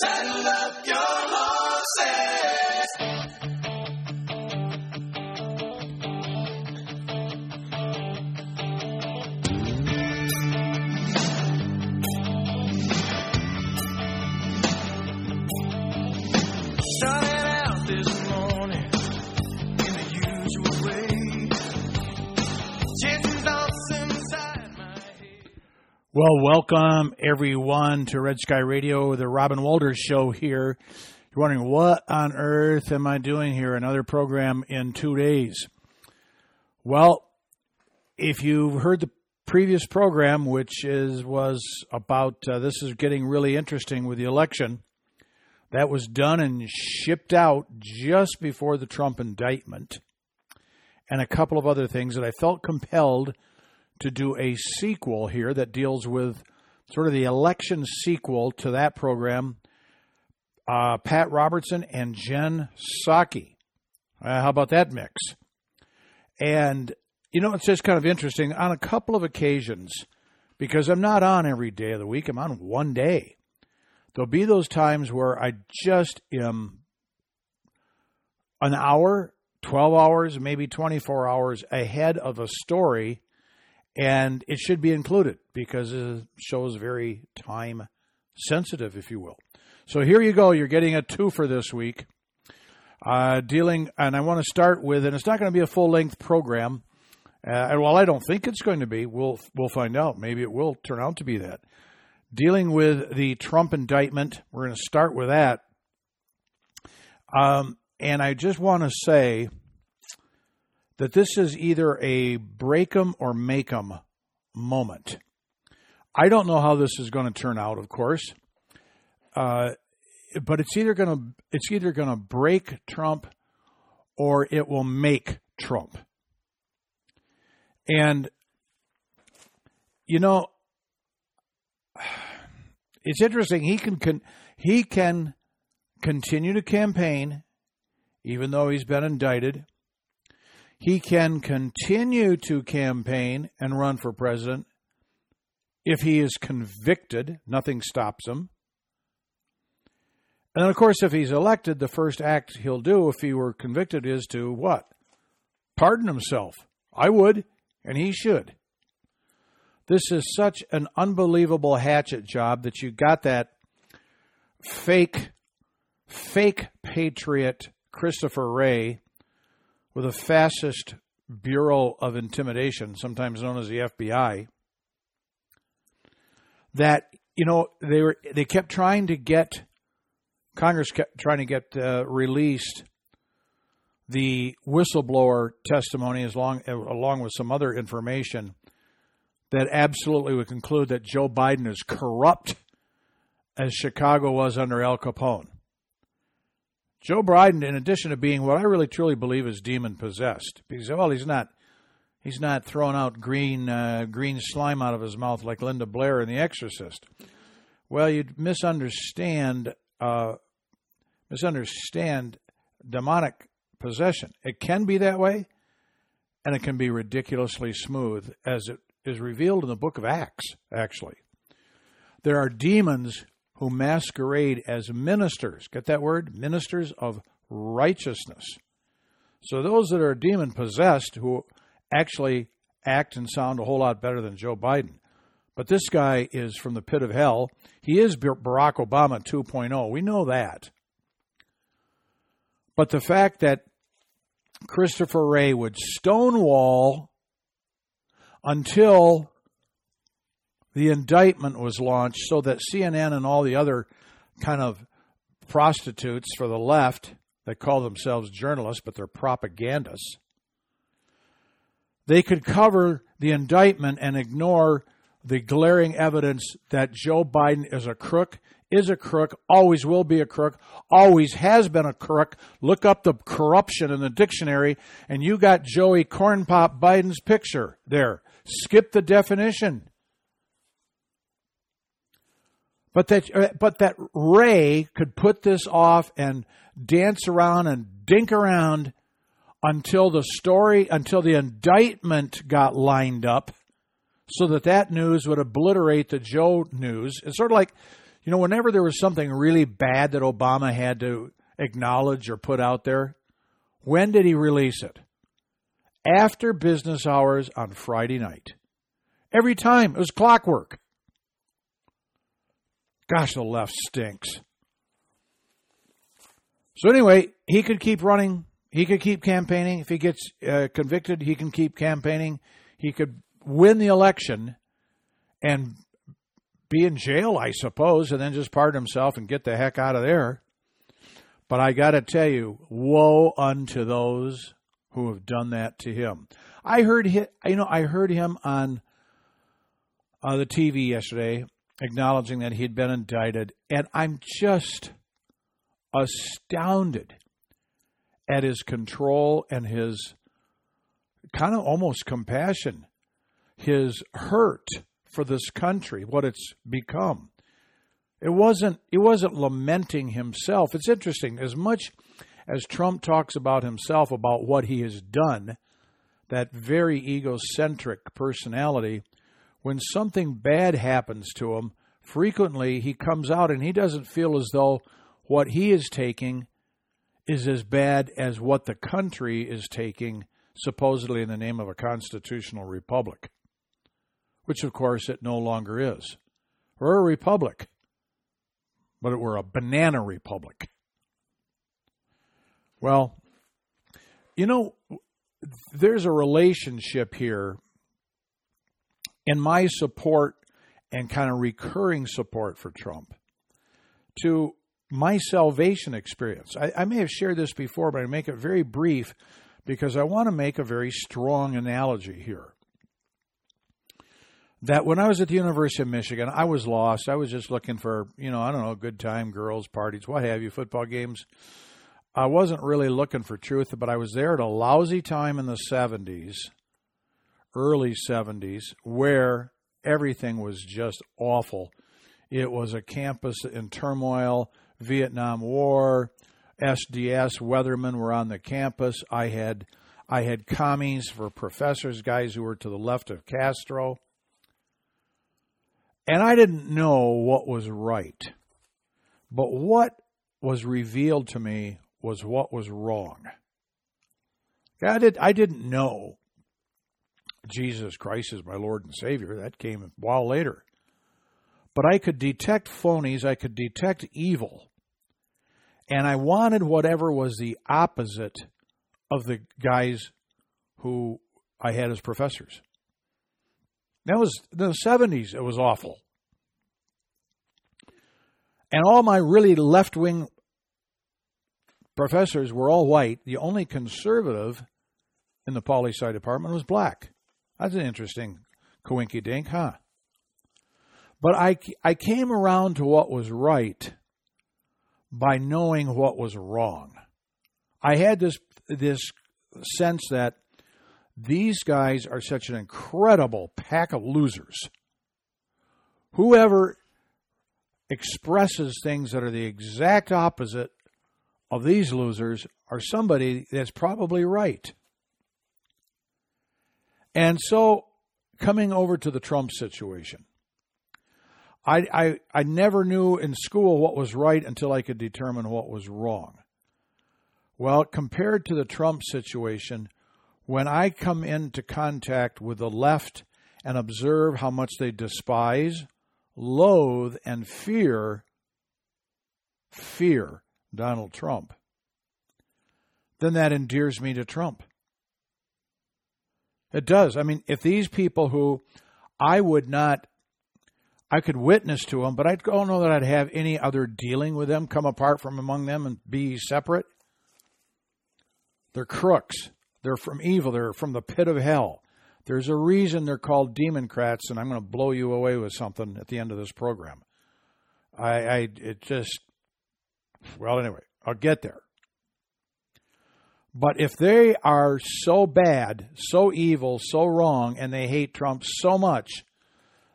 Saddle up your horses. Well, welcome everyone to Red Sky Radio, the Robin Walters Show here. You're wondering what on earth am I doing here? Another program in two days. Well, if you've heard the previous program, which is was about uh, this is getting really interesting with the election, that was done and shipped out just before the Trump indictment, and a couple of other things that I felt compelled to do a sequel here that deals with sort of the election sequel to that program. Uh, Pat Robertson and Jen Psaki. Uh, how about that mix? And, you know, it's just kind of interesting. On a couple of occasions, because I'm not on every day of the week, I'm on one day. There'll be those times where I just am an hour, 12 hours, maybe 24 hours ahead of a story and it should be included because the show is very time sensitive, if you will. So here you go. You're getting a two for this week. Uh, dealing, and I want to start with, and it's not going to be a full length program. Uh, and while I don't think it's going to be, we'll we'll find out. Maybe it will turn out to be that. Dealing with the Trump indictment, we're going to start with that. Um, and I just want to say that this is either a break 'em or make 'em moment. I don't know how this is going to turn out, of course, uh, but it's either going to it's either going to break Trump or it will make Trump. And you know, it's interesting. He can, can he can continue to campaign, even though he's been indicted he can continue to campaign and run for president if he is convicted. Nothing stops him. And then, of course, if he's elected, the first act he'll do if he were convicted is to what? Pardon himself. I would, and he should. This is such an unbelievable hatchet job that you got that fake, fake patriot Christopher Wray with a fascist Bureau of Intimidation, sometimes known as the FBI, that you know they were they kept trying to get Congress kept trying to get uh, released the whistleblower testimony as long along with some other information that absolutely would conclude that Joe Biden is corrupt as Chicago was under Al Capone. Joe Biden, in addition to being what I really truly believe is demon possessed, because well, he's not he's not throwing out green uh, green slime out of his mouth like Linda Blair in The Exorcist. Well, you'd misunderstand uh, misunderstand demonic possession. It can be that way, and it can be ridiculously smooth, as it is revealed in the Book of Acts. Actually, there are demons who masquerade as ministers. Get that word? Ministers of righteousness. So those that are demon possessed who actually act and sound a whole lot better than Joe Biden. But this guy is from the pit of hell. He is Barack Obama 2.0. We know that. But the fact that Christopher Wray would stonewall until the indictment was launched so that CNN and all the other kind of prostitutes for the left that call themselves journalists, but they're propagandists, they could cover the indictment and ignore the glaring evidence that Joe Biden is a crook, is a crook, always will be a crook, always has been a crook. Look up the corruption in the dictionary, and you got Joey Cornpop Biden's picture there. Skip the definition. But that, uh, but that Wray could put this off and dance around and dink around until the story, until the indictment got lined up, so that that news would obliterate the Joe news. It's sort of like, You know, whenever there was something really bad that Obama had to acknowledge or put out there, when did he release it? After business hours on Friday night. Every time. It was clockwork. Gosh, the left stinks. So, anyway, he could keep running. He could keep campaigning. If he gets uh, convicted, he can keep campaigning. He could win the election and be in jail, I suppose, and then just pardon himself and get the heck out of there. But I got to tell you, woe unto those who have done that to him. I heard him, you know, I heard him on uh, the TV yesterday acknowledging that he'd been indicted, and I'm just astounded at his control and his kind of almost compassion, his hurt for this country, what it's become. It wasn't it wasn't lamenting himself. It's interesting as much as Trump talks about himself about what he has done, that very egocentric personality, when something bad happens to him, frequently he comes out and he doesn't feel as though what he is taking is as bad as what the country is taking, supposedly in the name of a constitutional republic, which of course it no longer is. We're a republic, but we're a banana republic. Well, you know, there's a relationship here in my support and kind of recurring support for Trump to my salvation experience. I, I, may have shared this before, but I make it very brief because I want to make a very strong analogy here. That when I was at the University of Michigan, I was lost. I was just looking for, you know, I don't know, good time, girls, parties, what have you, football games. I wasn't really looking for truth, but I was there at a lousy time in the 70s, early 70s, where everything was just awful. It was a campus in turmoil, Vietnam War, SDS, weathermen were on the campus. I had I had commies for professors, guys who were to the left of Castro. And I didn't know what was right. But what was revealed to me was what was wrong. I, did, I didn't know Jesus Christ is my Lord and Savior. That came a while later. But I could detect phonies, I could detect evil. And I wanted whatever was the opposite of the guys who I had as professors. That was the 70s, it was awful. And all my really left wing professors were all white. The only conservative in the poli sci department was black. That's an interesting coinky dink, huh? But I, I came around to what was right by knowing what was wrong. I had this this sense that these guys are such an incredible pack of losers. Whoever expresses things that are the exact opposite of these losers are somebody that's probably right. And so, coming over to the Trump situation, I, I, I never knew in school what was right until I could determine what was wrong. Well, compared to the Trump situation, when I come into contact with the left and observe how much they despise, loathe, and fear, fear Donald Trump, then that endears me to Trump. It does. I mean, if these people who I would not, I could witness to them, but I don't know that I'd have any other dealing with them, come apart from among them and be separate. They're crooks. They're from evil. They're from the pit of hell. There's a reason they're called Democrats, and I'm going to blow you away with something at the end of this program. I, I it just, well, anyway, I'll get there. But if they are so bad, so evil, so wrong, and they hate Trump so much,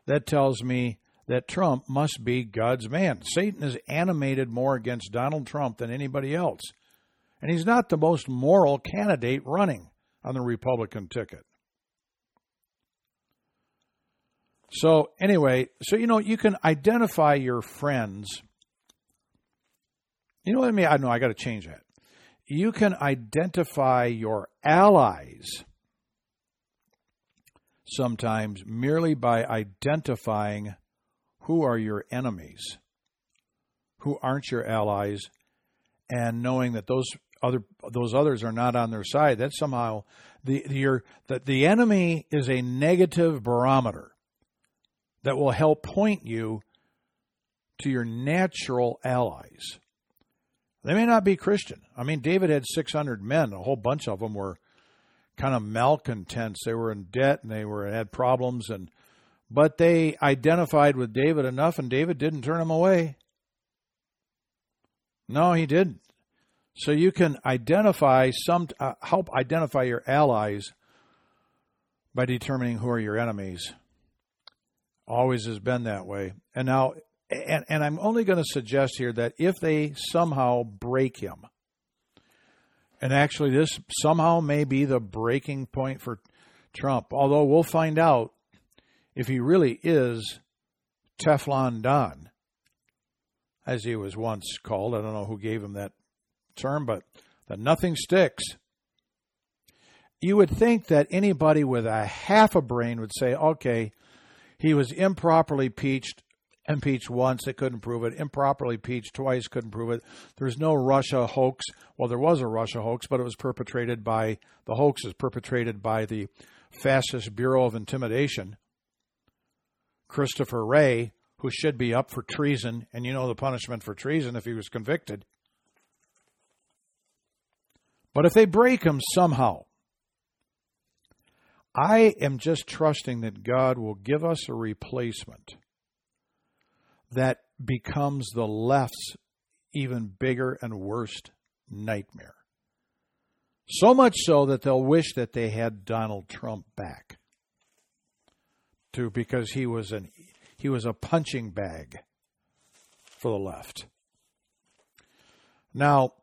that tells me that Trump must be God's man. Satan is animated more against Donald Trump than anybody else. And he's not the most moral candidate running on the Republican ticket. So anyway, so you know you can identify your friends. You know what I mean? I know I got to change that. You can identify your allies sometimes merely by identifying who are your enemies, who aren't your allies, and knowing that those other those others are not on their side. That somehow the your that the enemy is a negative barometer that will help point you to your natural allies. They may not be Christian. I mean, David had 600 men. A whole bunch of them were kind of malcontents. They were in debt and they were had problems and but they identified with David enough and David didn't turn them away. No, he didn't. So you can identify some uh, help identify your allies by determining who are your enemies. Always has been that way. And now and, and I'm only going to suggest here that if they somehow break him, and actually this somehow may be the breaking point for Trump, although we'll find out if he really is Teflon Don, as he was once called. I don't know who gave him that term, but that nothing sticks. You would think that anybody with a half a brain would say, okay, he was improperly impeached, impeached once, they couldn't prove it. Improperly impeached twice, couldn't prove it. There's no Russia hoax. Well, there was a Russia hoax, but it was perpetrated by the hoax is perpetrated by the fascist Bureau of Intimidation, Christopher Wray, who should be up for treason, and you know the punishment for treason if he was convicted. But if they break him somehow, I am just trusting that God will give us a replacement that becomes the left's even bigger and worst nightmare. So much so that they'll wish that they had Donald Trump back. To because he was an he was a punching bag for the left. Now,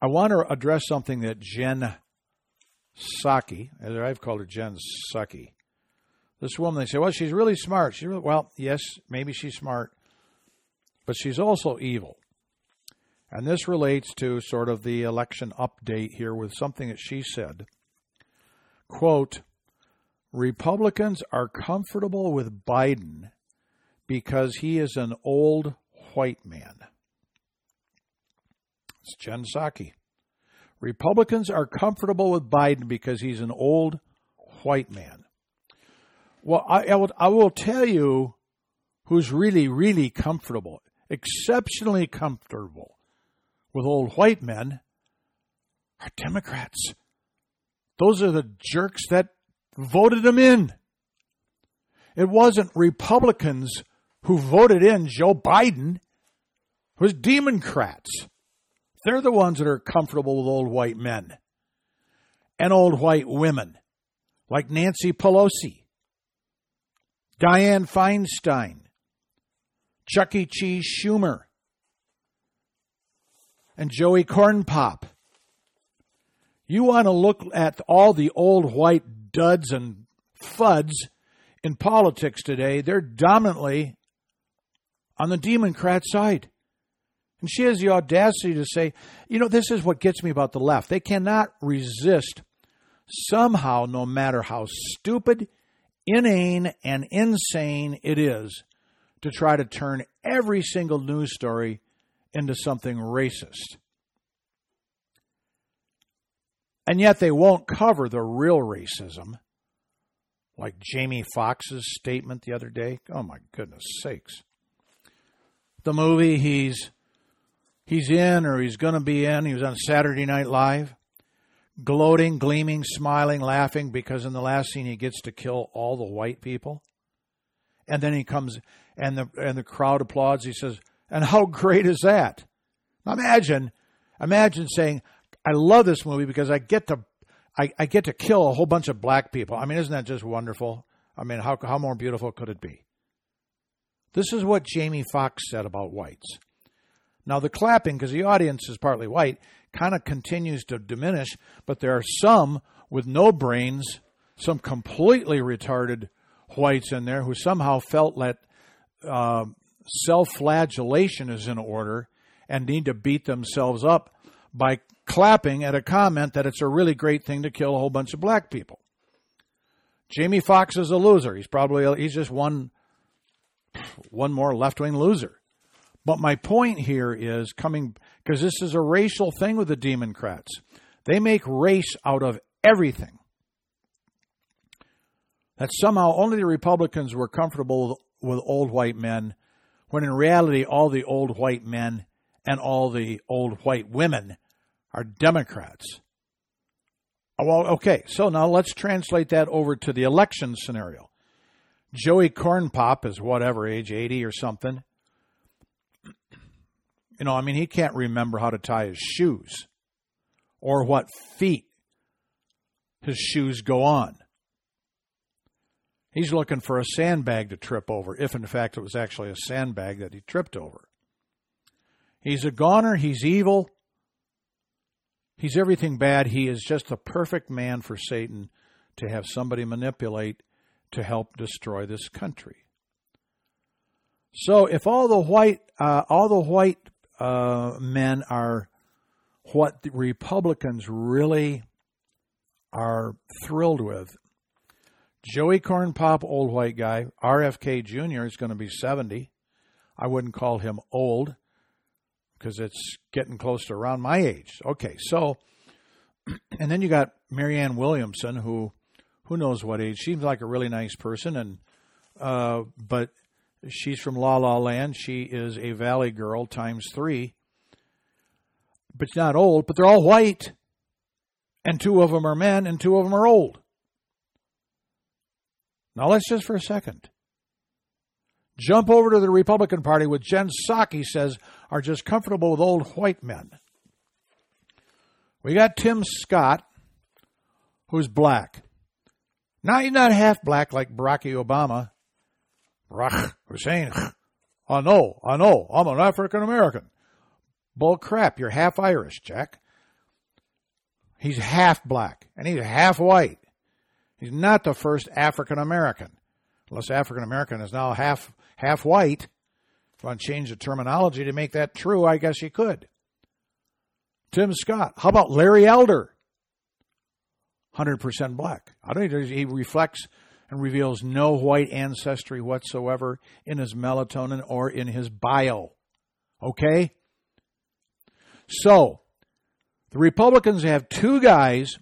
I want to address something that Jen Psaki, as I've called her Jen Psaki. This woman, they say, well, she's really smart. She's really, well, yes, maybe she's smart, but she's also evil. And this relates to sort of the election update here with something that she said. Quote, Republicans are comfortable with Biden because he is an old white man. It's Jen Psaki. Republicans are comfortable with Biden because he's an old white man. Well, I, I, will, I will tell you who's really, really comfortable, exceptionally comfortable with old white men are Democrats. Those are the jerks that voted them in. It wasn't Republicans who voted in Joe Biden. It was Democrats. They're the ones that are comfortable with old white men and old white women, like Nancy Pelosi, Dianne Feinstein, Chuck E. Cheese Schumer, and Joey Cornpop. You want to look at all the old white duds and fuds in politics today, they're dominantly on the Democrat side. And she has the audacity to say, you know, this is what gets me about the left. They cannot resist somehow, no matter how stupid, inane, and insane it is, to try to turn every single news story into something racist. And yet they won't cover the real racism, like Jamie Foxx's statement the other day. Oh my goodness sakes. The movie he's he's in or he's going to be in. He was on Saturday Night Live, gloating, gleaming, smiling, laughing because in the last scene he gets to kill all the white people. And then he comes and the and the crowd applauds. He says, "And how great is that?" Imagine, imagine saying, "I love this movie because I get to I, I get to kill a whole bunch of black people." I mean, isn't that just wonderful? I mean, how how more beautiful could it be? This is what Jamie Foxx said about whites. Now, the clapping, because the audience is partly white, kind of continues to diminish, but there are some with no brains, some completely retarded whites in there who somehow felt that uh, self-flagellation is in order and need to beat themselves up by clapping at a comment that it's a really great thing to kill a whole bunch of black people. Jamie Foxx is a loser. He's probably he's just one one more left-wing loser. But my point here is coming because this is a racial thing with the Democrats. They make race out of everything. That somehow only the Republicans were comfortable with old white men, when in reality, all the old white men and all the old white women are Democrats. Oh, well, okay, so now let's translate that over to the election scenario. Joey Cornpop is whatever age, 80 or something. You know, I mean, he can't remember how to tie his shoes or what feet his shoes go on. He's looking for a sandbag to trip over, if in fact it was actually a sandbag that he tripped over. He's a goner, he's evil, he's everything bad. He is just the perfect man for Satan to have somebody manipulate to help destroy this country. So if all the white uh, all the white uh, men are what the Republicans really are thrilled with, Joey Corn Pop, old white guy, RFK Jr. is going to be 70. I wouldn't call him old because it's getting close to around my age. Okay, so, and then you got Marianne Williamson, who who knows what age. Seems like a really nice person, and uh, but she's from La La Land. She is a Valley girl times three, but she's not old. But they're all white, and two of them are men, and two of them are old. Now let's just for a second jump over to the Republican Party, which Jen Psaki says are just comfortable with old white men. We got Tim Scott, who's black. Now he's not half black like Barack Obama. Barack Hussein. I know, I know, I'm an African American. Bull crap, you're half Irish, Jack. He's half black, and he's half white. He's not the first African American, unless African American is now half half white. If I change the terminology to make that true, I guess you could. Tim Scott. How about Larry Elder? 100% black. I don't know, he reflects and reveals no white ancestry whatsoever in his melatonin or in his bio. Okay? So, the Republicans have two guys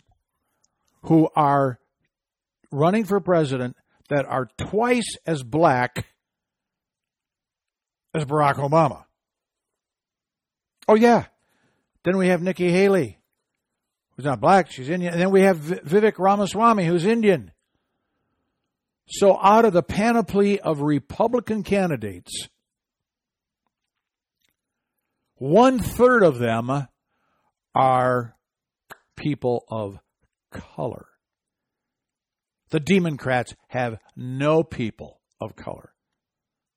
who are running for president that are twice as black as Barack Obama. Oh, yeah. Then we have Nikki Haley, who's not black, she's Indian. And then we have Vivek Ramaswamy, who's Indian. So, out of the panoply of Republican candidates, one third of them are people of color. The Democrats have no people of color.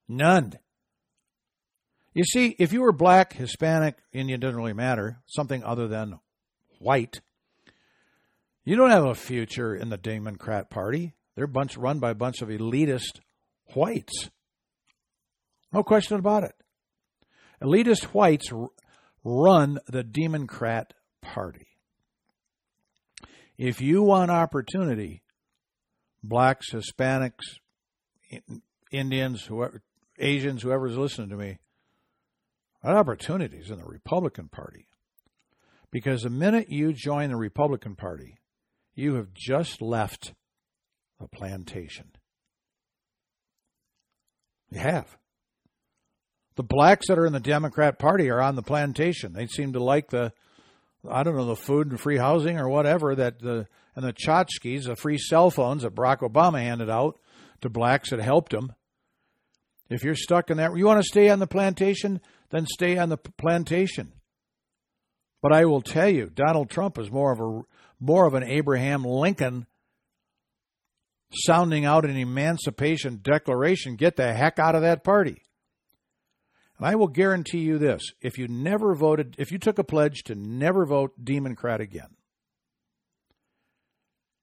None. You see, if you were black, Hispanic, Indian, doesn't really matter, something other than white, you don't have a future in the Democrat Party. They're bunch run by a bunch of elitist whites. No question about it. Elitist whites run the Democrat Party. If you want opportunity, blacks, Hispanics, Indians, whoever, Asians, whoever's listening to me, that opportunities in the Republican Party. Because the minute you join the Republican Party, you have just left the plantation. You have. The blacks that are in the Democrat Party are on the plantation. They seem to like the, I don't know, the food and free housing or whatever that the, and the tchotchkes, the free cell phones that Barack Obama handed out to blacks that helped them. If you're stuck in that, you want to stay on the plantation, then stay on the plantation. But I will tell you, Donald Trump is more of a more of an Abraham Lincoln sounding out an emancipation declaration. Get the heck out of that party. And I will guarantee you this: if you never voted, if you took a pledge to never vote Democrat again,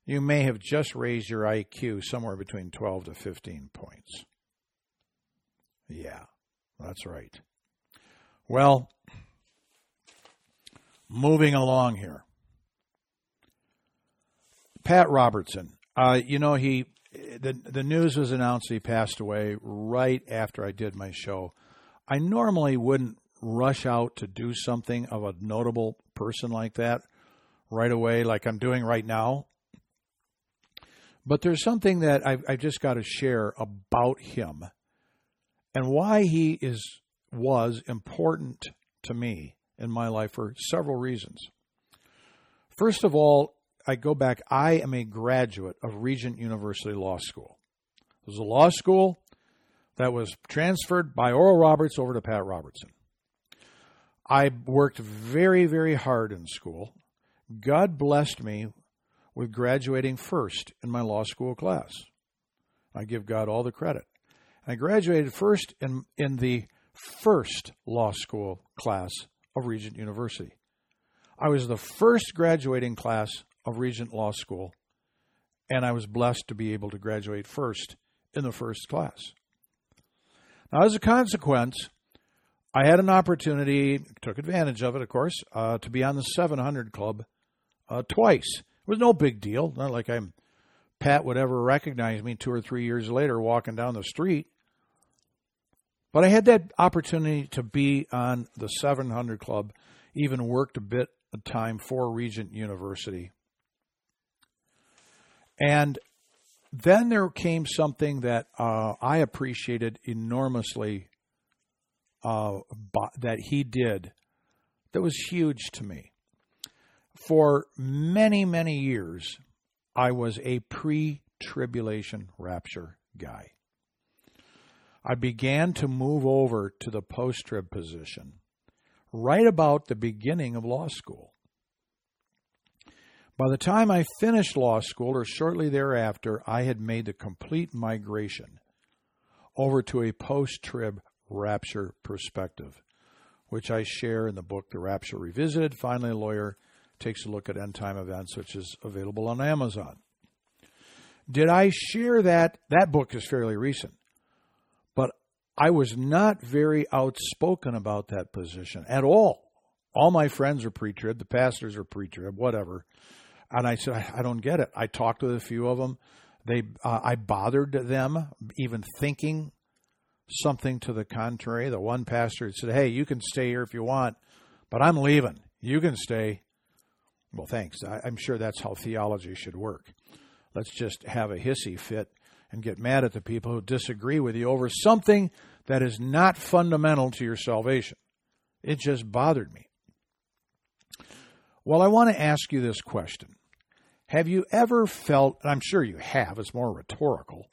you may have just raised your IQ somewhere between 12 to 15 points. Yeah, that's right. Well, moving along here. Pat Robertson. Uh, you know, he the the news was announced he passed away right after I did my show. I normally wouldn't rush out to do something of a notable person like that right away, like I'm doing right now. But there's something that I've, I've just got to share about him and why he is was important to me in my life for several reasons. First of all, I go back, I am a graduate of Regent University Law School. It was a law school that was transferred by Oral Roberts over to Pat Robertson. I worked very, very hard in school. God blessed me with graduating first in my law school class. I give God all the credit. I graduated first in, in the first law school class of Regent University. I was the first graduating class of Regent Law School, and I was blessed to be able to graduate first in the first class. Now, as a consequence, I had an opportunity, took advantage of it, of course, uh, to be on the 700 Club uh, twice. It was no big deal. Not like I'm Pat would ever recognize me two or three years later walking down the street. But I had that opportunity to be on the 700 Club, even worked a bit of time for Regent University. And then there came something that uh, I appreciated enormously uh, that he did that was huge to me. For many, many years, I was a pre tribulation rapture guy. I began to move over to the post trib position right about the beginning of law school. By the time I finished law school, or shortly thereafter, I had made the complete migration over to a post trib rapture perspective, which I share in the book The Rapture Revisited. Finally, a lawyer takes a look at end time events, which is available on Amazon. Did I share that? That book is fairly recent. But I was not very outspoken about that position at all. All my friends are pre trib, the pastors are pre trib, whatever. And I said, I, I, don't get it. I talked with a few of them. They, uh, I bothered them even thinking something to the contrary. The one pastor said, Hey, you can stay here if you want, but I'm leaving. You can stay. Well, thanks. I, I'm sure that's how theology should work. Let's just have a hissy fit and get mad at the people who disagree with you over something that is not fundamental to your salvation. It just bothered me. Well, I want to ask you this question. Have you ever felt, and I'm sure you have, it's more rhetorical.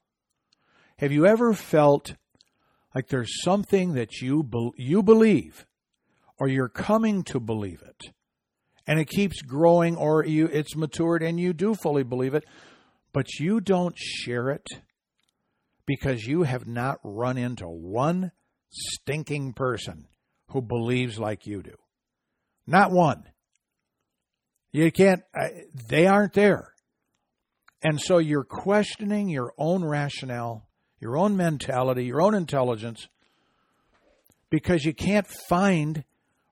Have you ever felt like there's something that you be, you believe or you're coming to believe it and it keeps growing or you it's matured and you do fully believe it but you don't share it because you have not run into one stinking person who believes like you do not one you can't they aren't there and so you're questioning your own rationale your own mentality, your own intelligence, because you can't find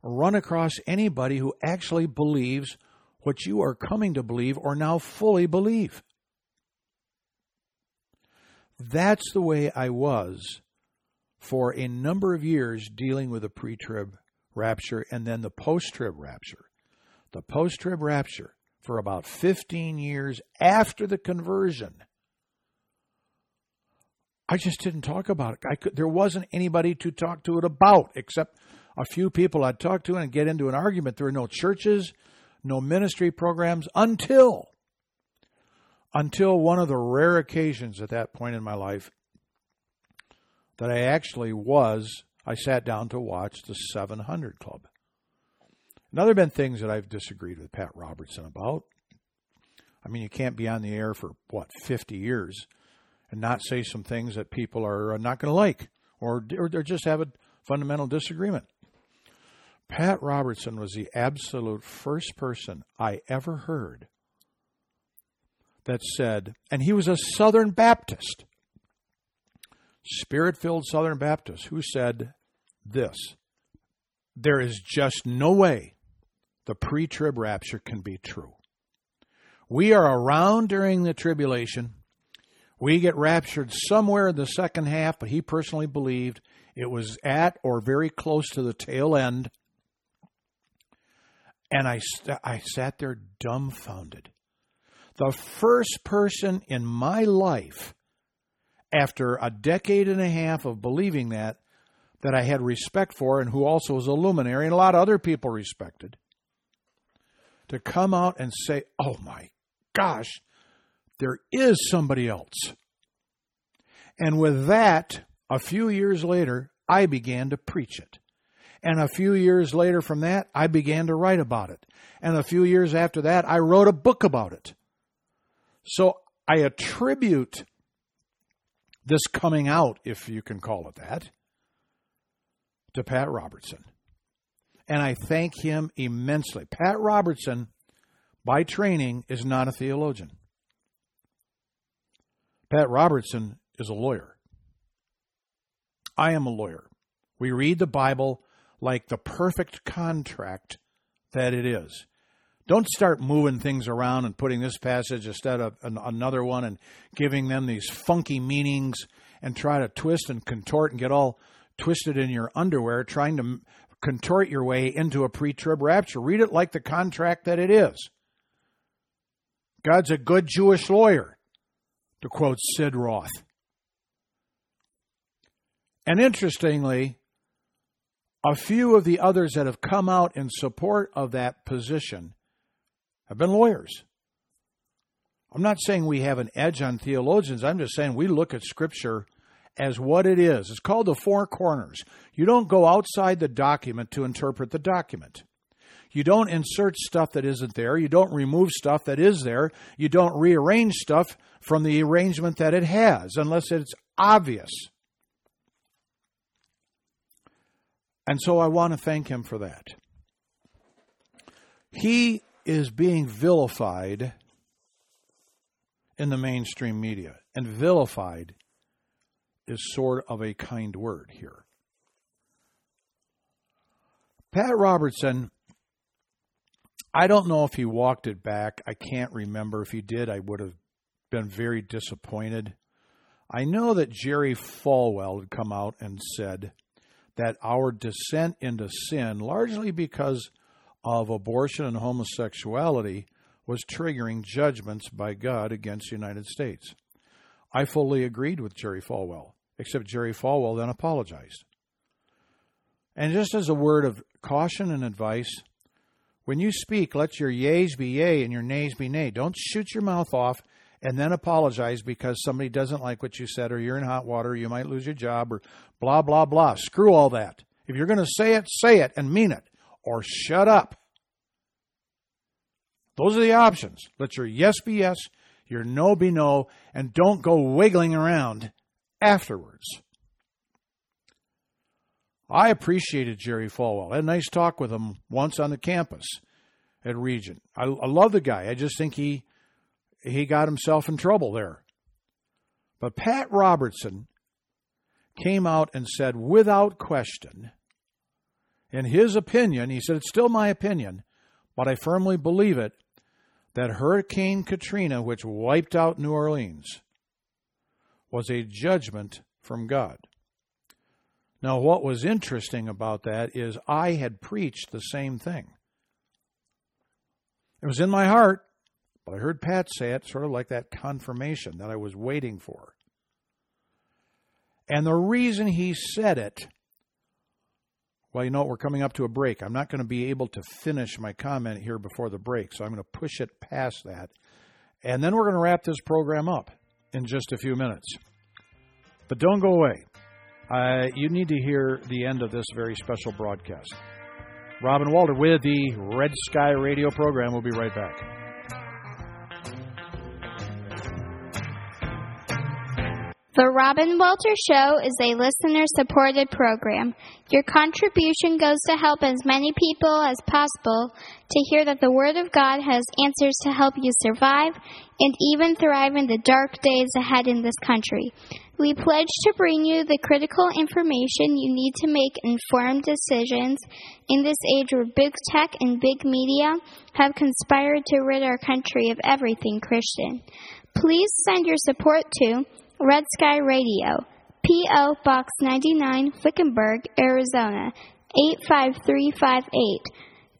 run across anybody who actually believes what you are coming to believe or now fully believe. That's the way I was for a number of years dealing with the pre trib rapture and then the post trib rapture. The post trib rapture for about 15 years after the conversion I just didn't talk about it. I could, there wasn't anybody to talk to it about except a few people I'd talk to and get into an argument. There were no churches, no ministry programs until until one of the rare occasions at that point in my life that I actually was I sat down to watch the 700 Club. Now there have been things that I've disagreed with Pat Robertson about. I mean, you can't be on the air for what 50 years and not say some things that people are not going to like or, or just have a fundamental disagreement. Pat Robertson was the absolute first person I ever heard that said, and he was a Southern Baptist, spirit filled Southern Baptist, who said this There is just no way the pre trib rapture can be true. We are around during the tribulation. We get raptured somewhere in the second half, but he personally believed it was at or very close to the tail end. And I, st- I sat there dumbfounded. The first person in my life, after a decade and a half of believing that, that I had respect for, and who also was a luminary, and a lot of other people respected, to come out and say, Oh my gosh, there is somebody else. And with that, a few years later, I began to preach it. And a few years later from that, I began to write about it. And a few years after that, I wrote a book about it. So I attribute this coming out, if you can call it that, to Pat Robertson. And I thank him immensely. Pat Robertson, by training, is not a theologian. Pat Robertson is a lawyer. I am a lawyer. We read the Bible like the perfect contract that it is. Don't start moving things around and putting this passage instead of another one and giving them these funky meanings and try to twist and contort and get all twisted in your underwear trying to contort your way into a pre trib rapture. Read it like the contract that it is. God's a good Jewish lawyer, to quote Sid Roth. And interestingly, a few of the others that have come out in support of that position have been lawyers. I'm not saying we have an edge on theologians. I'm just saying we look at Scripture as what it is. It's called the four corners. You don't go outside the document to interpret the document. You don't insert stuff that isn't there. You don't remove stuff that is there. You don't rearrange stuff from the arrangement that it has unless it's obvious. And so I want to thank him for that. He is being vilified in the mainstream media, and vilified is sort of a kind word here. Pat Robertson, I don't know if he walked it back. I can't remember. If he did, I would have been very disappointed. I know that Jerry Falwell had come out and said that our descent into sin, largely because of abortion and homosexuality, was triggering judgments by God against the United States. I fully agreed with Jerry Falwell, except Jerry Falwell then apologized. And just as a word of caution and advice, when you speak, let your yeas be yea and your nays be nay. Don't shoot your mouth off and then apologize because somebody doesn't like what you said or you're in hot water, or you might lose your job or blah, blah, blah. Screw all that. If you're going to say it, say it and mean it or shut up. Those are the options. Let your yes be yes, your no be no, and don't go wiggling around afterwards. I appreciated Jerry Falwell. I had a nice talk with him once on the campus at Regent. I, I love the guy. I just think he he got himself in trouble there. But Pat Robertson came out and said, without question, in his opinion, he said, it's still my opinion, but I firmly believe it, that Hurricane Katrina, which wiped out New Orleans, was a judgment from God. Now, what was interesting about that is I had preached the same thing. It was in my heart, but I heard Pat say it, sort of like that confirmation that I was waiting for. And the reason he said it, well, you know, we're coming up to a break. I'm not going to be able to finish my comment here before the break, so I'm going to push it past that. And then we're going to wrap this program up in just a few minutes. But don't go away. Uh, you need to hear the end of this very special broadcast. Robin Walter with the Red Sky Radio program. We'll be right back. The Robin Walter Show is a listener supported program. Your contribution goes to help as many people as possible to hear that the Word of God has answers to help you survive and even thrive in the dark days ahead in this country. We pledge to bring you the critical information you need to make informed decisions in this age where big tech and big media have conspired to rid our country of everything Christian. Please send your support to Red Sky Radio, P.O. Box 99, Wickenburg, Arizona 85358.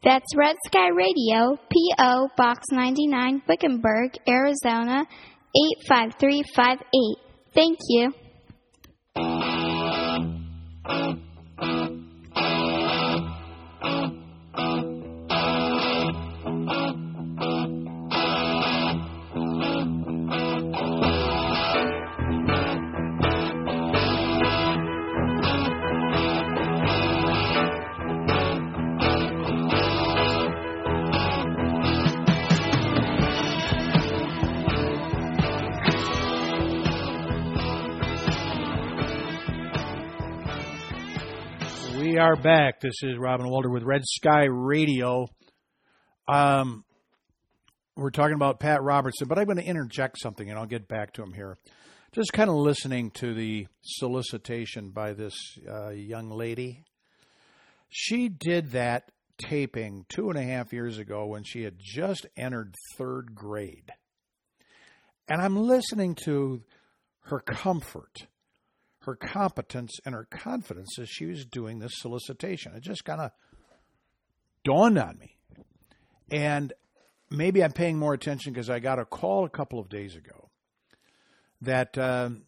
That's Red Sky Radio, P.O. Box 99, Wickenburg, Arizona 85358. Thank you. We are back. This is Robin Walter with Red Sky Radio. Um, we're talking about Pat Robertson, but I'm going to interject something and I'll get back to him here. Just kind of listening to the solicitation by this uh, young lady. She did that taping two and a half years ago when she had just entered third grade. And I'm listening to her comfort her competence and her confidence as she was doing this solicitation. It just kind of dawned on me. And maybe I'm paying more attention because I got a call a couple of days ago that um,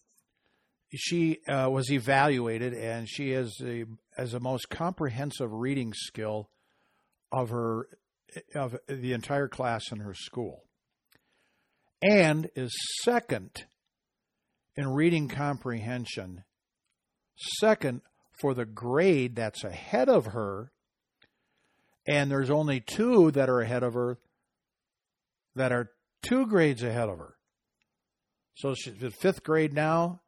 she uh, was evaluated and she has a as a most comprehensive reading skill of her of the entire class in her school and is second in reading comprehension, second for the grade that's ahead of her, and there's only two that are ahead of her that are two grades ahead of her. So she's in fifth grade now,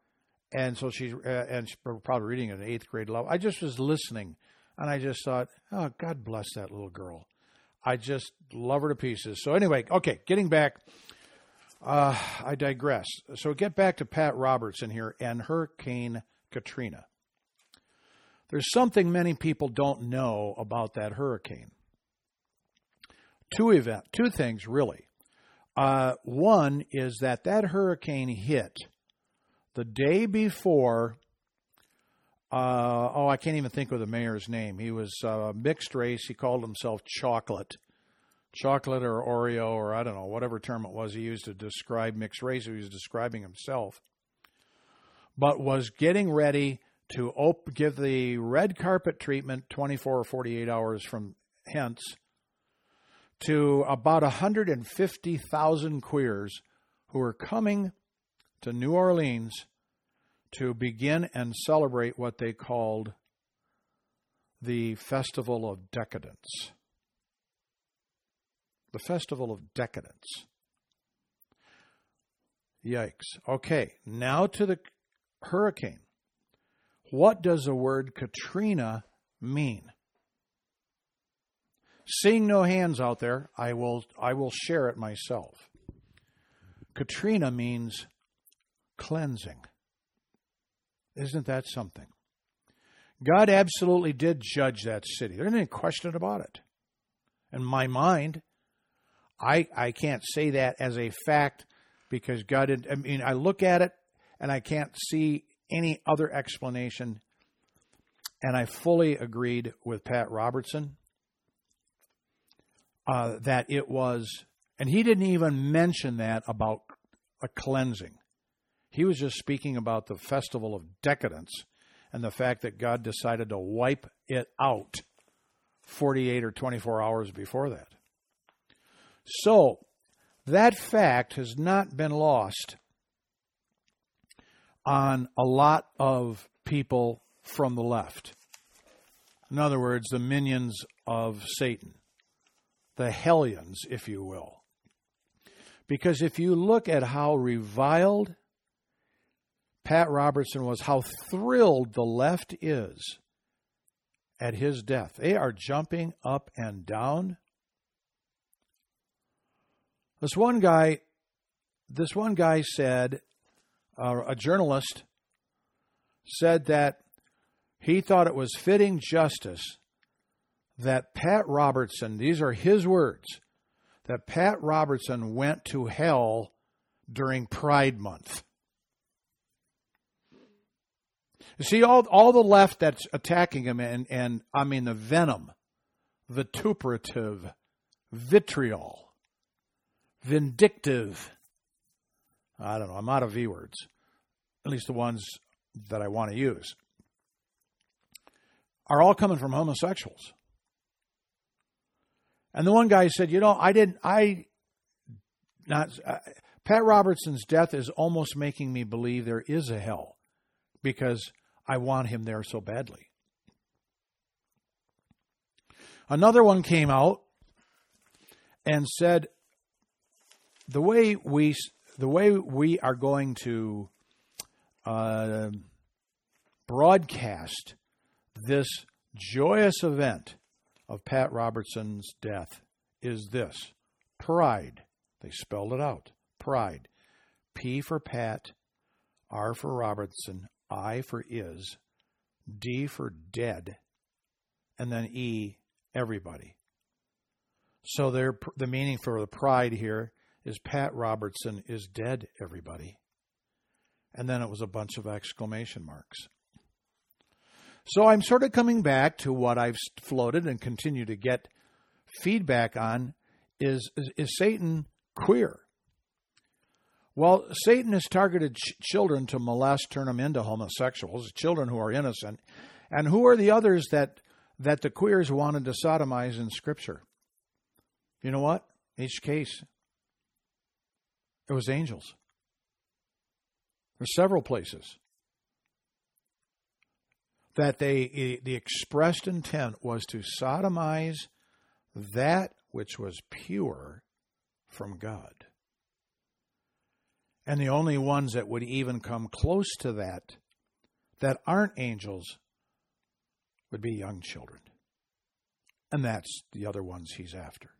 and so she's uh, and she's probably reading at an eighth grade level. I just was listening, and I just thought, oh, God bless that little girl. I just love her to pieces. So anyway, okay, getting back. Uh, I digress. So get back to Pat Robertson here and Hurricane Katrina. There's something many people don't know about that hurricane. Two event, two things really. Uh, one is that that hurricane hit the day before. Uh, oh, I can't even think of the mayor's name. He was uh, mixed race. He called himself Chocolate chocolate or Oreo or I don't know, whatever term it was he used to describe mixed race, he was describing himself, but was getting ready to op- give the red carpet treatment 24 or 48 hours from hence to about 150,000 queers who are coming to New Orleans to begin and celebrate what they called the Festival of Decadence the Festival of Decadence. Yikes. Okay, now to the hurricane. What does the word Katrina mean? Seeing no hands out there, I will I will share it myself. Katrina means cleansing. Isn't that something? God absolutely did judge that city. There's no question about it. In my mind, I, I can't say that as a fact because God, I mean, I look at it and I can't see any other explanation. And I fully agreed with Pat Robertson uh, that it was, and he didn't even mention that about a cleansing. He was just speaking about the festival of decadence and the fact that God decided to wipe it out 48 or 24 hours before that. So, that fact has not been lost on a lot of people from the left. In other words, the minions of Satan, the hellions, if you will. Because if you look at how reviled Pat Robertson was how thrilled the left is at his death. They are jumping up and down. This one guy, this one guy said, uh, a journalist said that he thought it was fitting justice that Pat Robertson, these are his words, that Pat Robertson went to hell during Pride Month. You see, all, all the left that's attacking him, and, and I mean the venom, vituperative, vitriol, vindictive. I don't know, I'm out of V words, at least the ones that I want to use, are all coming from homosexuals. And the one guy said, you know, I didn't, I, not, uh, Pat Robertson's death is almost making me believe there is a hell because I want him there so badly. Another one came out and said, the way we, the way we are going to uh, broadcast this joyous event of Pat Robertson's death is this pride. They spelled it out. Pride. P for Pat, R for Robertson, I for is, D for dead, and then E, everybody. So the meaning for the pride here is Pat Robertson is dead, everybody. And then it was a bunch of exclamation marks. So I'm sort of coming back to what I've floated and continue to get feedback on is, is, is Satan queer? Well, Satan has targeted ch- children to molest, turn them into homosexuals, children who are innocent. And who are the others that, that the queers wanted to sodomize in Scripture? You know what? Each case, it was angels. There's several places that they eh, the expressed intent was to sodomize that which was pure from God. And the only ones that would even come close to that that aren't angels would be young children. And that's the other ones he's after.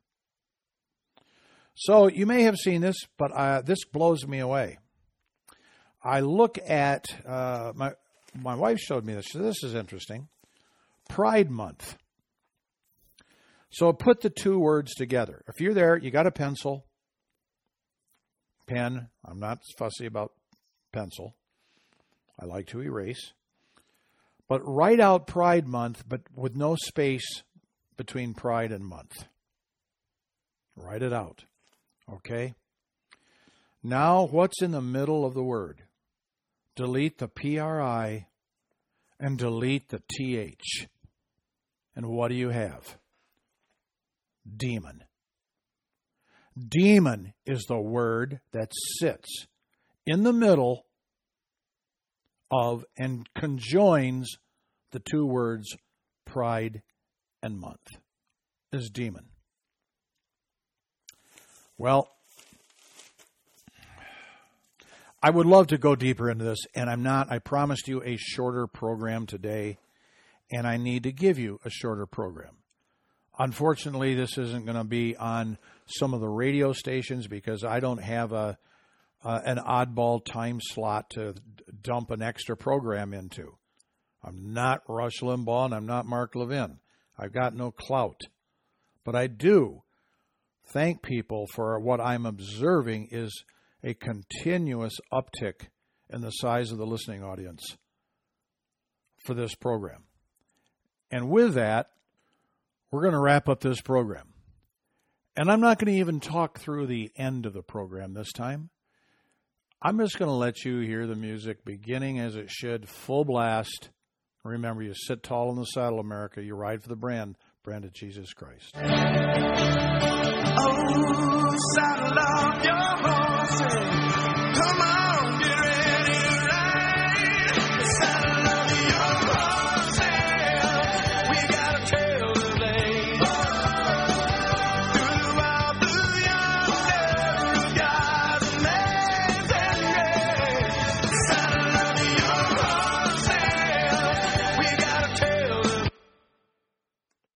So you may have seen this, but uh, this blows me away. I look at uh, my my wife showed me this. So this is interesting. Pride Month. So put the two words together. If you're there, you got a pencil, pen. I'm not fussy about pencil. I like to erase. But write out Pride Month, but with no space between Pride and month. Write it out. Okay? Now, what's in the middle of the word? delete the PRI, and delete the TH. And what do you have? Demon. Demon is the word that sits in the middle of and conjoins the two words pride and month is demon. Well, I would love to go deeper into this, and I'm not. I promised you a shorter program today, and I need to give you a shorter program. Unfortunately, this isn't going to be on some of the radio stations because I don't have a an oddball time slot to dump an extra program into. I'm not Rush Limbaugh and I'm not Mark Levin. I've got no clout. But I do thank people for what I'm observing is a continuous uptick in the size of the listening audience for this program. And with that, we're going to wrap up this program. And I'm not going to even talk through the end of the program this time. I'm just going to let you hear the music beginning as it should, full blast. Remember, you sit tall in the saddle, America. You ride for the brand, brand of Jesus Christ. Oh,